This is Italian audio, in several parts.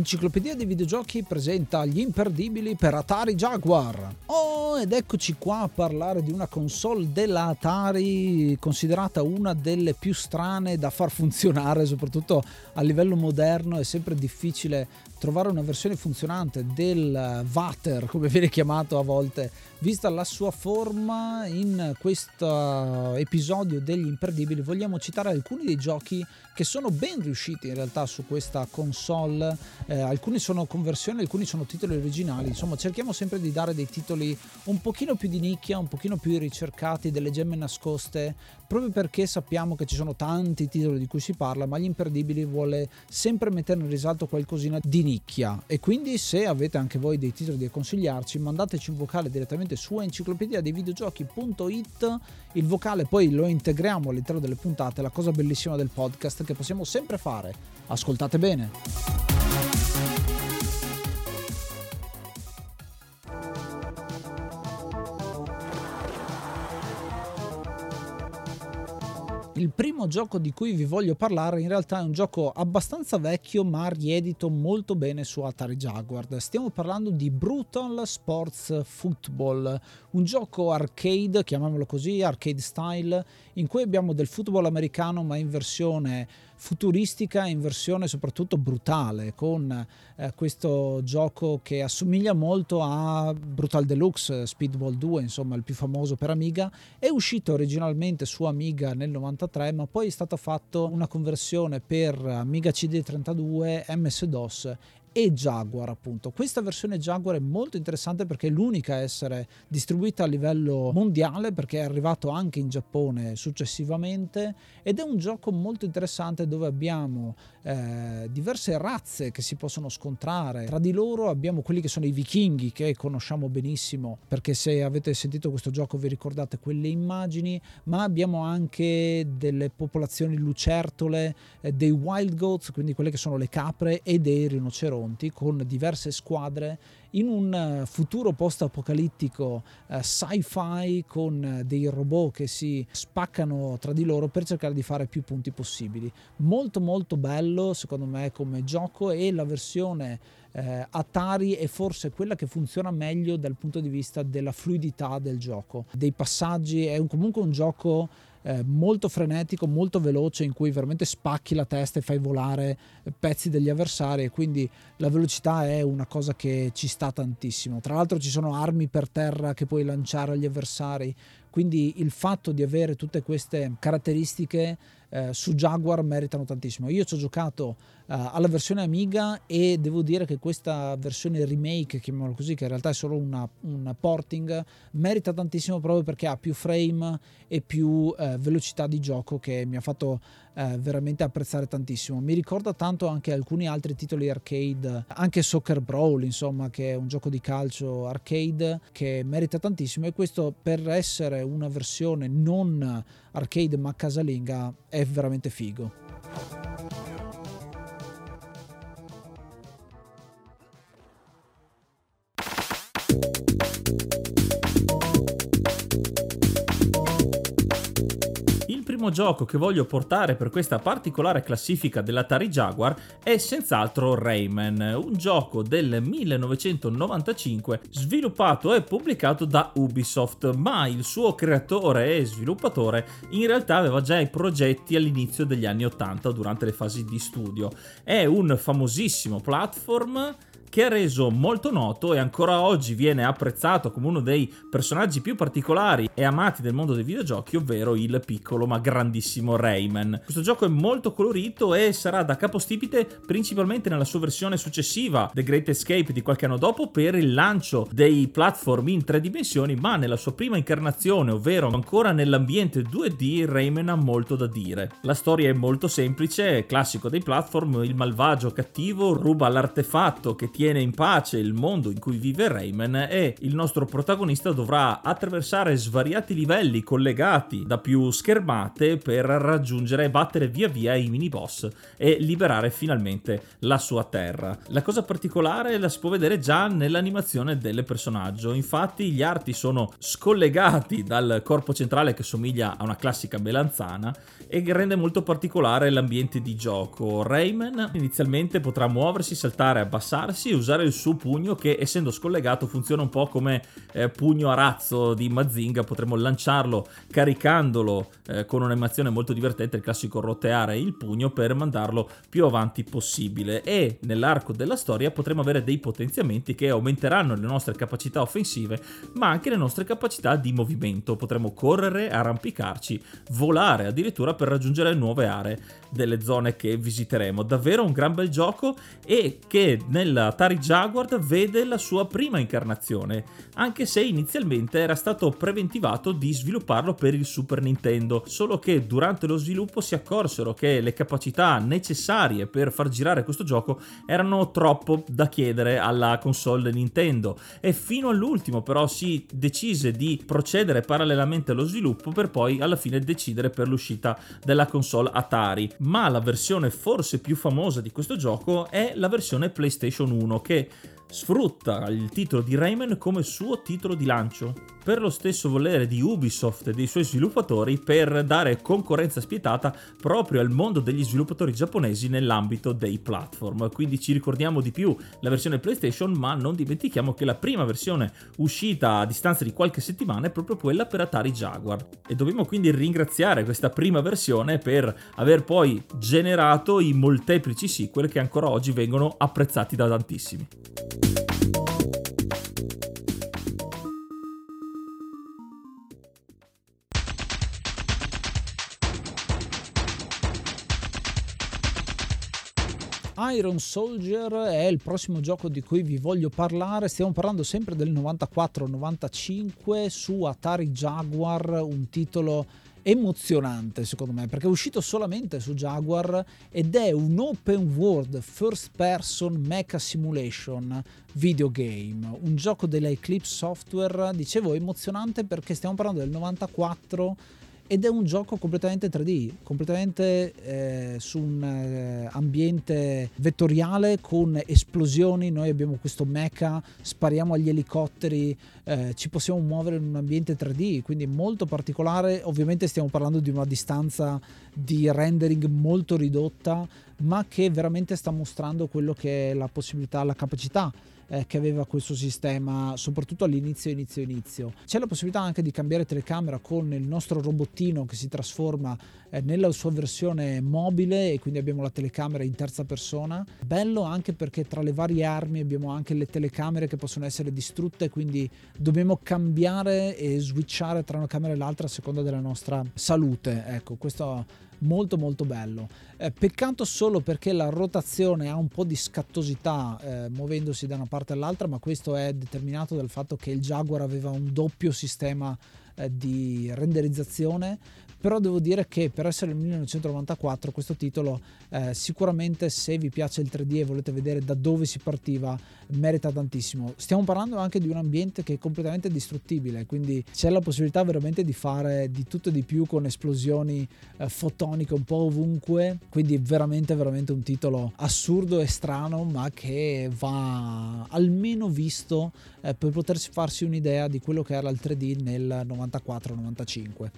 Enciclopedia dei videogiochi presenta gli imperdibili per Atari Jaguar. Oh, ed eccoci qua a parlare di una console della Atari considerata una delle più strane da far funzionare, soprattutto a livello moderno. È sempre difficile trovare una versione funzionante del Vater, come viene chiamato a volte, vista la sua forma. In questo episodio degli imperdibili vogliamo citare alcuni dei giochi che sono ben riusciti in realtà su questa console. Eh, alcuni sono conversioni, alcuni sono titoli originali. Insomma, cerchiamo sempre di dare dei titoli un pochino più di nicchia, un pochino più ricercati, delle gemme nascoste, proprio perché sappiamo che ci sono tanti titoli di cui si parla, ma gli imperdibili vuole sempre mettere in risalto qualcosina di nicchia. E quindi se avete anche voi dei titoli da consigliarci, mandateci un vocale direttamente su enciclopedia dei videogiochi.it. Il vocale poi lo integriamo all'interno delle puntate, la cosa bellissima del podcast che possiamo sempre fare. Ascoltate bene. Il primo gioco di cui vi voglio parlare in realtà è un gioco abbastanza vecchio ma riedito molto bene su Atari Jaguar. Stiamo parlando di Brutal Sports Football, un gioco arcade, chiamiamolo così, arcade style, in cui abbiamo del football americano ma in versione futuristica in versione soprattutto brutale, con eh, questo gioco che assomiglia molto a Brutal Deluxe Speedball 2, insomma il più famoso per Amiga, è uscito originalmente su Amiga nel 93, ma poi è stata fatta una conversione per Amiga CD32, MS-DOS e Jaguar appunto. Questa versione Jaguar è molto interessante perché è l'unica a essere distribuita a livello mondiale perché è arrivato anche in Giappone successivamente ed è un gioco molto interessante dove abbiamo eh, diverse razze che si possono scontrare. Tra di loro abbiamo quelli che sono i vichinghi che conosciamo benissimo perché se avete sentito questo gioco vi ricordate quelle immagini ma abbiamo anche delle popolazioni lucertole eh, dei wild goats quindi quelle che sono le capre e dei rinoceronti con diverse squadre in un eh, futuro post-apocalittico eh, sci-fi con eh, dei robot che si spaccano tra di loro per cercare di fare più punti possibili. Molto molto bello secondo me come gioco e la versione eh, Atari è forse quella che funziona meglio dal punto di vista della fluidità del gioco, dei passaggi, è un, comunque un gioco eh, molto frenetico, molto veloce in cui veramente spacchi la testa e fai volare pezzi degli avversari e quindi la velocità è una cosa che ci sta tantissimo. Tra l'altro ci sono armi per terra che puoi lanciare agli avversari, quindi il fatto di avere tutte queste caratteristiche eh, su Jaguar meritano tantissimo. Io ci ho giocato eh, alla versione Amiga e devo dire che questa versione remake, chiamiamola così, che in realtà è solo una, una porting, merita tantissimo proprio perché ha più frame e più eh, velocità di gioco che mi ha fatto eh, veramente apprezzare tantissimo. Mi ricorda tanto anche alcuni altri titoli arcade, anche Soccer Brawl, insomma, che è un gioco di calcio arcade che merita tantissimo e questo per essere una versione non arcade ma casalinga è veramente figo. Gioco che voglio portare per questa particolare classifica dell'Atari Jaguar è senz'altro Rayman, un gioco del 1995 sviluppato e pubblicato da Ubisoft, ma il suo creatore e sviluppatore in realtà aveva già i progetti all'inizio degli anni 80 durante le fasi di studio. È un famosissimo platform che è reso molto noto e ancora oggi viene apprezzato come uno dei personaggi più particolari e amati del mondo dei videogiochi, ovvero il piccolo ma grandissimo Rayman. Questo gioco è molto colorito e sarà da capostipite principalmente nella sua versione successiva, The Great Escape di qualche anno dopo, per il lancio dei platform in tre dimensioni, ma nella sua prima incarnazione, ovvero ancora nell'ambiente 2D, Rayman ha molto da dire. La storia è molto semplice, classico dei platform, il malvagio cattivo ruba l'artefatto che ti tiene in pace il mondo in cui vive Rayman e il nostro protagonista dovrà attraversare svariati livelli collegati da più schermate per raggiungere e battere via via i mini boss e liberare finalmente la sua terra. La cosa particolare la si può vedere già nell'animazione del personaggio, infatti gli arti sono scollegati dal corpo centrale che somiglia a una classica melanzana e rende molto particolare l'ambiente di gioco. Rayman inizialmente potrà muoversi, saltare, abbassarsi e usare il suo pugno che essendo scollegato funziona un po' come eh, pugno a razzo di Mazinga, potremmo lanciarlo caricandolo eh, con un'animazione molto divertente, il classico roteare il pugno per mandarlo più avanti possibile. E nell'arco della storia potremo avere dei potenziamenti che aumenteranno le nostre capacità offensive ma anche le nostre capacità di movimento, potremo correre, arrampicarci, volare addirittura per raggiungere nuove aree delle zone che visiteremo. Davvero un gran bel gioco e che nell'Atari Jaguar vede la sua prima incarnazione, anche se inizialmente era stato preventivato di svilupparlo per il Super Nintendo, solo che durante lo sviluppo si accorsero che le capacità necessarie per far girare questo gioco erano troppo da chiedere alla console Nintendo e fino all'ultimo però si decise di procedere parallelamente allo sviluppo per poi alla fine decidere per l'uscita della console Atari. Ma la versione forse più famosa di questo gioco è la versione PlayStation 1 uno che sfrutta il titolo di Rayman come suo titolo di lancio, per lo stesso volere di Ubisoft e dei suoi sviluppatori per dare concorrenza spietata proprio al mondo degli sviluppatori giapponesi nell'ambito dei platform. Quindi ci ricordiamo di più la versione PlayStation, ma non dimentichiamo che la prima versione uscita a distanza di qualche settimana è proprio quella per Atari Jaguar. E dobbiamo quindi ringraziare questa prima versione per aver poi generato i molteplici sequel che ancora oggi vengono apprezzati da tantissimi. Iron Soldier è il prossimo gioco di cui vi voglio parlare. Stiamo parlando sempre del 94-95 su Atari Jaguar, un titolo emozionante secondo me perché è uscito solamente su Jaguar ed è un open world first person mecha simulation videogame, un gioco della Eclipse Software, dicevo emozionante perché stiamo parlando del 94 ed è un gioco completamente 3D, completamente eh, su un eh, ambiente vettoriale con esplosioni, noi abbiamo questo mecha, spariamo agli elicotteri, eh, ci possiamo muovere in un ambiente 3D, quindi molto particolare, ovviamente stiamo parlando di una distanza di rendering molto ridotta, ma che veramente sta mostrando quello che è la possibilità, la capacità eh, che aveva questo sistema, soprattutto all'inizio, inizio, inizio. C'è la possibilità anche di cambiare telecamera con il nostro robottino che si trasforma eh, nella sua versione mobile e quindi abbiamo la telecamera in terza persona. Bello anche perché tra le varie armi abbiamo anche le telecamere che possono essere distrutte, quindi dobbiamo cambiare e switchare tra una camera e l'altra a seconda della nostra salute. Ecco, questo molto molto bello. Eh, peccato solo perché la rotazione ha un po' di scattosità eh, muovendosi da una parte all'altra, ma questo è determinato dal fatto che il Jaguar aveva un doppio sistema eh, di renderizzazione però devo dire che per essere il 1994 questo titolo eh, sicuramente se vi piace il 3D e volete vedere da dove si partiva merita tantissimo. Stiamo parlando anche di un ambiente che è completamente distruttibile quindi c'è la possibilità veramente di fare di tutto e di più con esplosioni eh, fotoniche un po' ovunque quindi veramente veramente un titolo assurdo e strano ma che va almeno visto eh, per potersi farsi un'idea di quello che era il 3D nel 94-95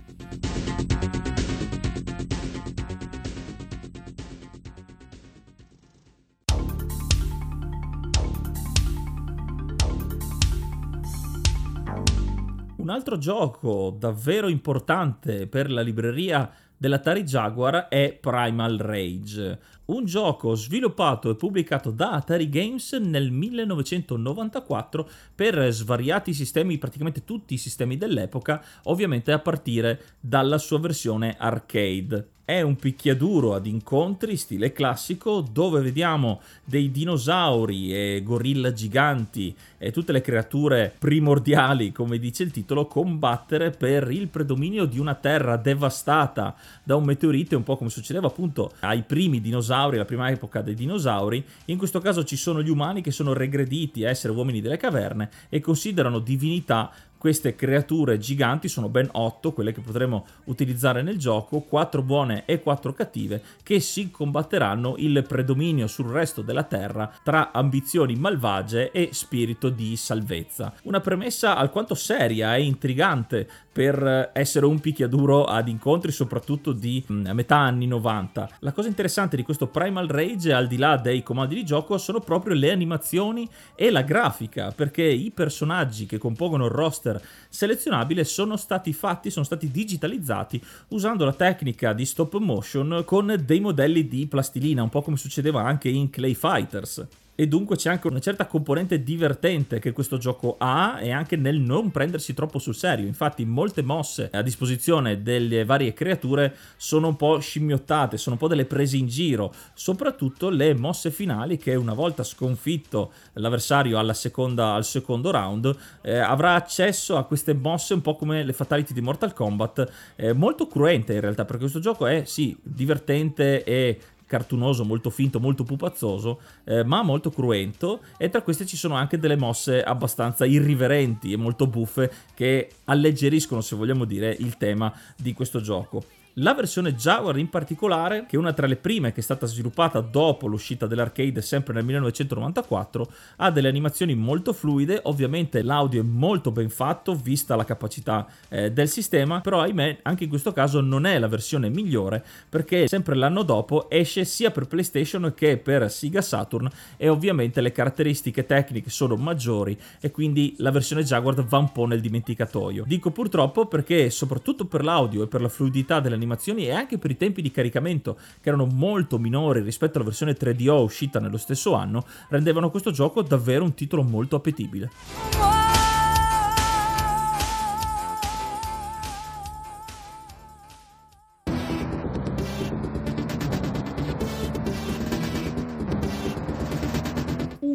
un altro gioco davvero importante per la libreria dell'Atari Jaguar è Primal Rage, un gioco sviluppato e pubblicato da Atari Games nel 1994 per svariati sistemi, praticamente tutti i sistemi dell'epoca, ovviamente a partire dalla sua versione arcade. è un picchiaduro ad incontri stile classico dove vediamo dei dinosauri e gorilla giganti e tutte le creature primordiali, come dice il titolo, combattere per il predominio di una terra devastata da un meteorite, un po' come succedeva appunto ai primi dinosauri, la prima epoca dei dinosauri. In questo caso ci sono gli umani che sono regrediti a essere uomini delle caverne e considerano divinità queste creature giganti sono ben 8, quelle che potremo utilizzare nel gioco, 4 buone e 4 cattive, che si combatteranno il predominio sul resto della Terra tra ambizioni malvagie e spirito di salvezza. Una premessa alquanto seria e intrigante per essere un picchiaduro ad incontri soprattutto di mm, metà anni 90. La cosa interessante di questo Primal Rage, al di là dei comandi di gioco, sono proprio le animazioni e la grafica, perché i personaggi che compongono il roster roster selezionabile sono stati fatti, sono stati digitalizzati usando la tecnica di stop motion con dei modelli di plastilina, un po' come succedeva anche in Clay Fighters e dunque c'è anche una certa componente divertente che questo gioco ha e anche nel non prendersi troppo sul serio. Infatti molte mosse a disposizione delle varie creature sono un po' scimmiottate, sono un po' delle prese in giro, soprattutto le mosse finali che una volta sconfitto l'avversario seconda, al secondo round eh, avrà accesso a queste mosse un po' come le fatality di Mortal Kombat, eh, molto cruente in realtà perché questo gioco è sì divertente e cartunoso, molto finto, molto pupazzoso, eh, ma molto cruento e tra queste ci sono anche delle mosse abbastanza irriverenti e molto buffe che alleggeriscono, se vogliamo dire, il tema di questo gioco. La versione Jaguar in particolare, che è una tra le prime che è stata sviluppata dopo l'uscita dell'arcade sempre nel 1994, ha delle animazioni molto fluide, ovviamente l'audio è molto ben fatto vista la capacità eh, del sistema, però ahimè anche in questo caso non è la versione migliore perché sempre l'anno dopo esce sia per PlayStation che per Sega Saturn e ovviamente le caratteristiche tecniche sono maggiori e quindi la versione Jaguar va un po' nel dimenticatoio. Dico purtroppo perché soprattutto per l'audio e per la fluidità delle animazioni e anche per i tempi di caricamento che erano molto minori rispetto alla versione 3DO uscita nello stesso anno, rendevano questo gioco davvero un titolo molto appetibile.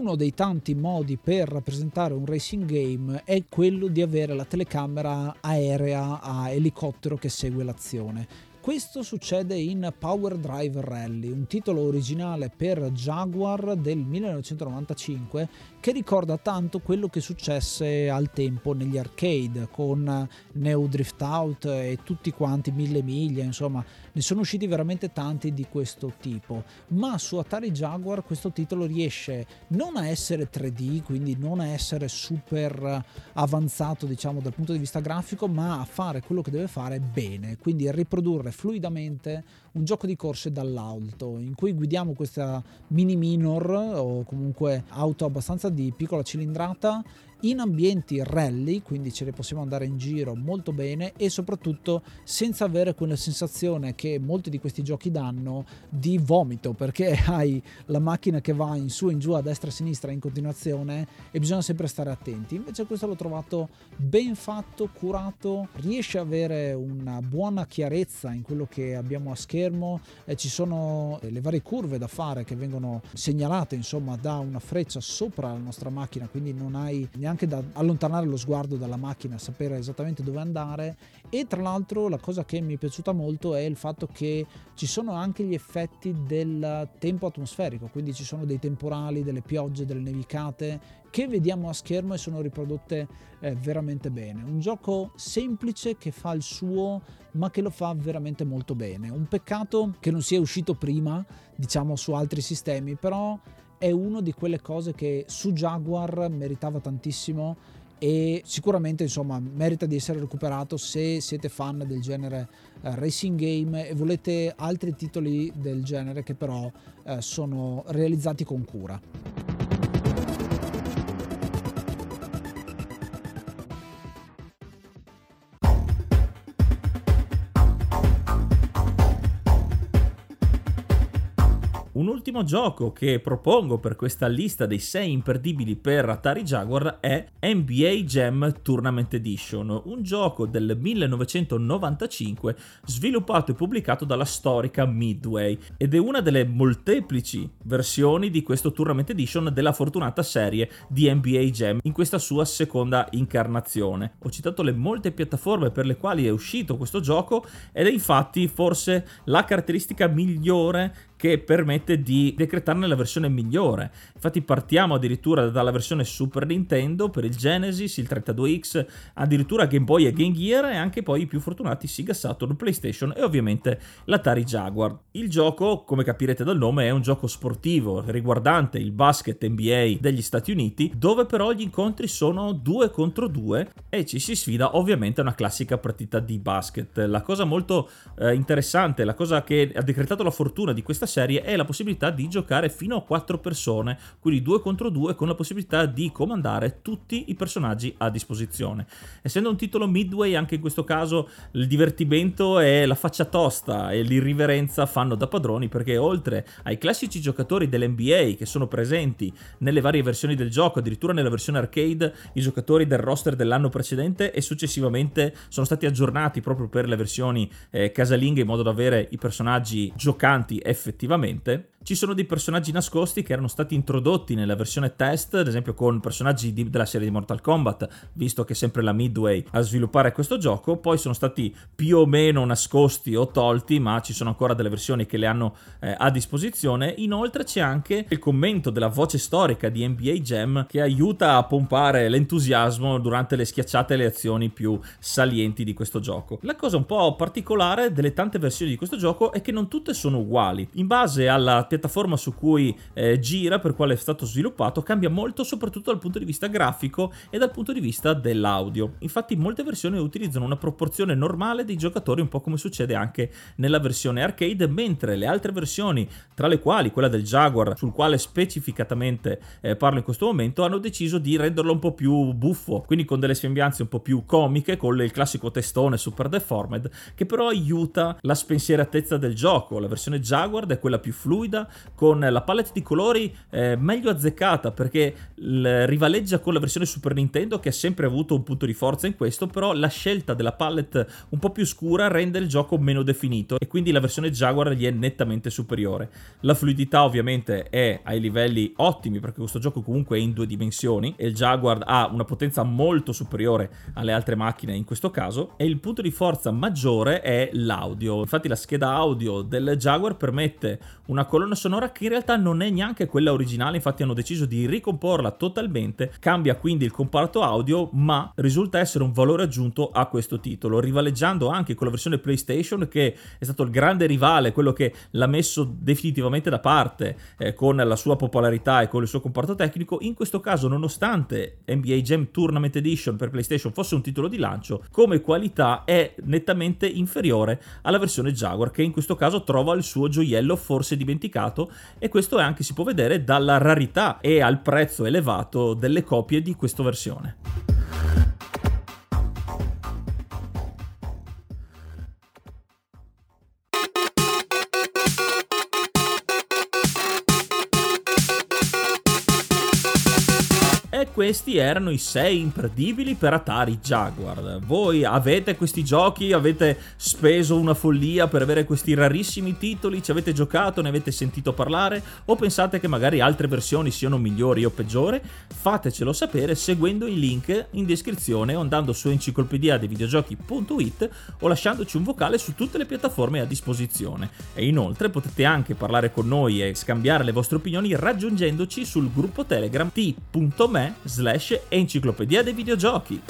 Uno dei tanti modi per rappresentare un racing game è quello di avere la telecamera aerea a elicottero che segue l'azione. Questo succede in Power Drive Rally, un titolo originale per Jaguar del 1995 che ricorda tanto quello che successe al tempo negli arcade con Neo Drift Out e tutti quanti mille miglia, insomma ne sono usciti veramente tanti di questo tipo, ma su Atari Jaguar questo titolo riesce non a essere 3D, quindi non a essere super avanzato diciamo dal punto di vista grafico, ma a fare quello che deve fare bene, quindi a riprodurre fluidamente un gioco di corse dall'alto in cui guidiamo questa mini minor o comunque auto abbastanza di piccola cilindrata in ambienti rally, quindi ce ne possiamo andare in giro molto bene e soprattutto senza avere quella sensazione che molti di questi giochi danno di vomito, perché hai la macchina che va in su, in giù, a destra e a sinistra in continuazione e bisogna sempre stare attenti. Invece questo l'ho trovato ben fatto, curato, riesce ad avere una buona chiarezza in quello che abbiamo a schermo, eh, ci sono le varie curve da fare che vengono segnalate insomma da una freccia sopra la nostra macchina, quindi non hai neanche neanche da allontanare lo sguardo dalla macchina, sapere esattamente dove andare e tra l'altro la cosa che mi è piaciuta molto è il fatto che ci sono anche gli effetti del tempo atmosferico, quindi ci sono dei temporali, delle piogge, delle nevicate che vediamo a schermo e sono riprodotte eh, veramente bene. Un gioco semplice che fa il suo, ma che lo fa veramente molto bene. Un peccato che non sia uscito prima, diciamo su altri sistemi, però è una di quelle cose che su Jaguar meritava tantissimo e sicuramente insomma merita di essere recuperato se siete fan del genere uh, racing game e volete altri titoli del genere che però uh, sono realizzati con cura. Un ultimo gioco che propongo per questa lista dei 6 imperdibili per Atari Jaguar è NBA Jam Tournament Edition, un gioco del 1995 sviluppato e pubblicato dalla storica Midway ed è una delle molteplici versioni di questo Tournament Edition della fortunata serie di NBA Jam in questa sua seconda incarnazione. Ho citato le molte piattaforme per le quali è uscito questo gioco ed è infatti forse la caratteristica migliore che permette di decretarne la versione migliore. Infatti partiamo addirittura dalla versione Super Nintendo per il Genesis, il 32X, addirittura Game Boy e Game Gear e anche poi i più fortunati Sega Saturn, PlayStation e ovviamente l'Atari Jaguar. Il gioco, come capirete dal nome, è un gioco sportivo riguardante il basket NBA degli Stati Uniti, dove però gli incontri sono due contro due e ci si sfida ovviamente a una classica partita di basket. La cosa molto eh, interessante, la cosa che ha decretato la fortuna di questa serie è la possibilità di giocare fino a 4 persone, quindi 2 contro 2 con la possibilità di comandare tutti i personaggi a disposizione. Essendo un titolo midway, anche in questo caso il divertimento e la faccia tosta e l'irriverenza fanno da padroni perché oltre ai classici giocatori dell'NBA che sono presenti nelle varie versioni del gioco, addirittura nella versione arcade, i giocatori del roster dell'anno precedente e successivamente sono stati aggiornati proprio per le versioni eh, casalinghe in modo da avere i personaggi giocanti effettivamente effettivamente ci sono dei personaggi nascosti che erano stati introdotti nella versione test, ad esempio con personaggi di, della serie di Mortal Kombat, visto che è sempre la Midway a sviluppare questo gioco, poi sono stati più o meno nascosti o tolti, ma ci sono ancora delle versioni che le hanno eh, a disposizione. Inoltre c'è anche il commento della voce storica di NBA Jam che aiuta a pompare l'entusiasmo durante le schiacciate e le azioni più salienti di questo gioco. La cosa un po' particolare delle tante versioni di questo gioco è che non tutte sono uguali. In base alla piattaforma su cui eh, gira, per quale è stato sviluppato, cambia molto soprattutto dal punto di vista grafico e dal punto di vista dell'audio. Infatti molte versioni utilizzano una proporzione normale dei giocatori, un po' come succede anche nella versione arcade, mentre le altre versioni, tra le quali quella del Jaguar, sul quale specificatamente eh, parlo in questo momento, hanno deciso di renderlo un po' più buffo, quindi con delle sembianze un po' più comiche, con il classico testone super deformed, che però aiuta la spensieratezza del gioco. La versione Jaguar è quella più fluida, con la palette di colori eh, meglio azzeccata perché rivaleggia con la versione Super Nintendo che ha sempre avuto un punto di forza in questo, però la scelta della palette un po' più scura rende il gioco meno definito e quindi la versione Jaguar gli è nettamente superiore. La fluidità ovviamente è ai livelli ottimi perché questo gioco comunque è in due dimensioni e il Jaguar ha una potenza molto superiore alle altre macchine in questo caso e il punto di forza maggiore è l'audio. Infatti la scheda audio del Jaguar permette una colonna sonora che in realtà non è neanche quella originale, infatti hanno deciso di ricomporla totalmente, cambia quindi il comparto audio, ma risulta essere un valore aggiunto a questo titolo, rivaleggiando anche con la versione PlayStation che è stato il grande rivale, quello che l'ha messo definitivamente da parte eh, con la sua popolarità e con il suo comparto tecnico, in questo caso nonostante NBA Jam Tournament Edition per PlayStation fosse un titolo di lancio, come qualità è nettamente inferiore alla versione Jaguar che in questo caso trova il suo gioiello forse dimenticato mercato e questo anche si può vedere dalla rarità e al prezzo elevato delle copie di questa versione. Questi erano i 6 imperdibili per Atari Jaguar. Voi avete questi giochi, avete speso una follia per avere questi rarissimi titoli, ci avete giocato, ne avete sentito parlare o pensate che magari altre versioni siano migliori o peggiori? Fatecelo sapere seguendo i link in descrizione o andando su enciclopedia dei videogiochi.it o lasciandoci un vocale su tutte le piattaforme a disposizione. E inoltre potete anche parlare con noi e scambiare le vostre opinioni raggiungendoci sul gruppo Telegram t.me slash enciclopedia dei videogiochi.